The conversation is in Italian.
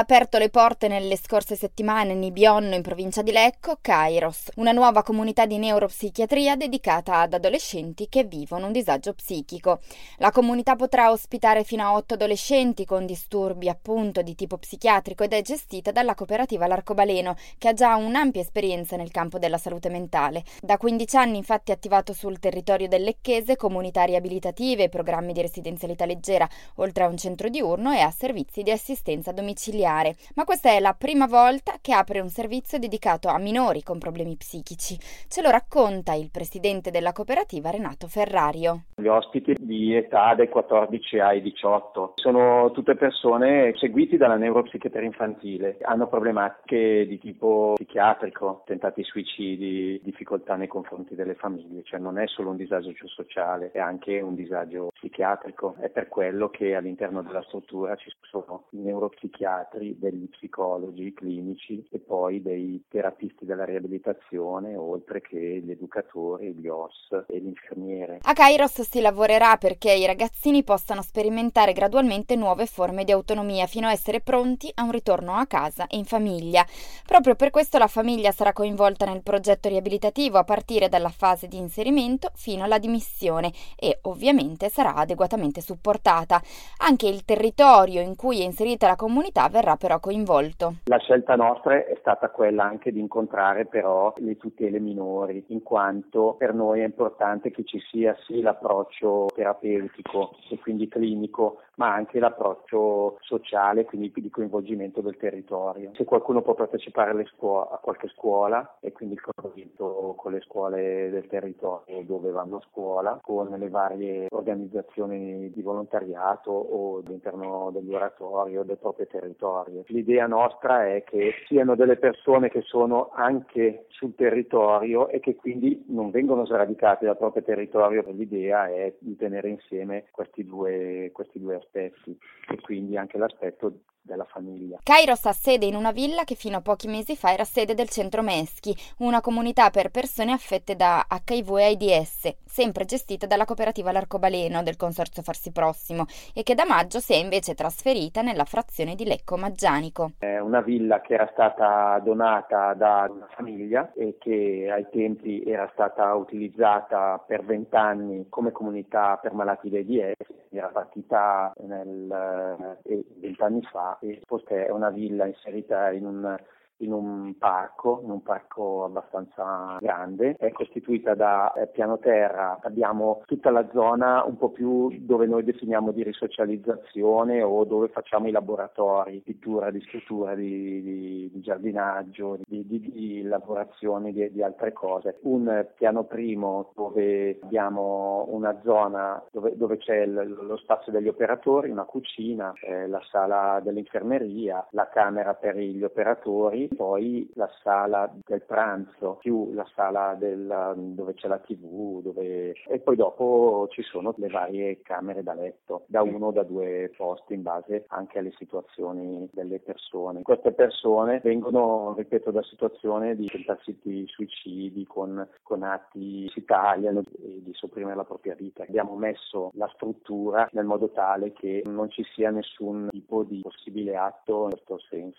aperto le porte nelle scorse settimane Nibionno in provincia di Lecco, Kairos, una nuova comunità di neuropsichiatria dedicata ad adolescenti che vivono un disagio psichico. La comunità potrà ospitare fino a otto adolescenti con disturbi appunto di tipo psichiatrico ed è gestita dalla cooperativa L'Arcobaleno, che ha già un'ampia esperienza nel campo della salute mentale. Da 15 anni infatti è attivato sul territorio del Lecchese comunità riabilitative programmi di residenzialità leggera, oltre a un centro diurno e a servizi di assistenza domiciliare. Ma questa è la prima volta che apre un servizio dedicato a minori con problemi psichici. Ce lo racconta il presidente della cooperativa Renato Ferrario. Gli ospiti di età dai 14 ai 18 sono tutte persone seguiti dalla neuropsichiatria infantile, hanno problematiche di tipo psichiatrico, tentati suicidi, difficoltà nei confronti delle famiglie, cioè non è solo un disagio sociale, è anche un disagio psichiatrico. È per quello che all'interno della struttura ci sono i neuropsichiatri, degli psicologi, clinici e poi dei terapisti della riabilitazione, oltre che gli educatori, gli OS e l'infermiere. A Kairos si lavorerà perché i ragazzini possano sperimentare gradualmente nuove forme di autonomia fino a essere pronti a un ritorno a casa e in famiglia. Proprio per questo la famiglia sarà coinvolta nel progetto riabilitativo a partire dalla fase di inserimento fino alla dimissione e ovviamente sarà adeguatamente supportata. Anche il territorio in cui è inserita la comunità verrà però coinvolto. La scelta nostra è stata quella anche di incontrare però le tutele minori, in quanto per noi è importante che ci sia sì l'approccio terapeutico e quindi clinico, ma anche l'approccio sociale, quindi di coinvolgimento del territorio. Se qualcuno può partecipare scuole, a qualche scuola e quindi il coinvolgimento con le scuole del territorio dove vanno a scuola, con le varie organizzazioni di volontariato o all'interno degli oratori o del proprio territorio. L'idea nostra è che siano delle persone che sono anche sul territorio e che quindi non vengono sradicate dal proprio territorio. L'idea è di tenere insieme questi due, questi due aspetti e quindi anche l'aspetto della famiglia. Kairos ha sede in una villa che fino a pochi mesi fa era sede del Centro Meschi, una comunità per persone affette da HIV e AIDS, sempre gestita dalla cooperativa L'Arcobaleno del Consorzio Farsi Prossimo e che da maggio si è invece trasferita nella frazione di Lecco Maggianico. È una villa che era stata donata da una famiglia e che ai tempi era stata utilizzata per vent'anni come comunità per malati di AIDS, era partita eh, vent'anni fa e è una villa inserita in un in un parco, in un parco abbastanza grande, è costituita da eh, piano terra, abbiamo tutta la zona un po' più dove noi definiamo di risocializzazione o dove facciamo i laboratori, pittura, di scrittura, di, di, di giardinaggio, di, di lavorazione di, altre cose. Un piano primo dove abbiamo una zona dove, dove c'è l, lo spazio degli operatori, una cucina, eh, la sala dell'infermeria, la camera per gli operatori poi la sala del pranzo, più la sala del, dove c'è la tv, dove... e poi dopo ci sono le varie camere da letto, da uno o da due posti in base anche alle situazioni delle persone. Queste persone vengono, ripeto, da situazioni di tentarsi di suicidi con, con atti si tagliano e di sopprimere la propria vita. Abbiamo messo la struttura nel modo tale che non ci sia nessun tipo di possibile atto in questo senso.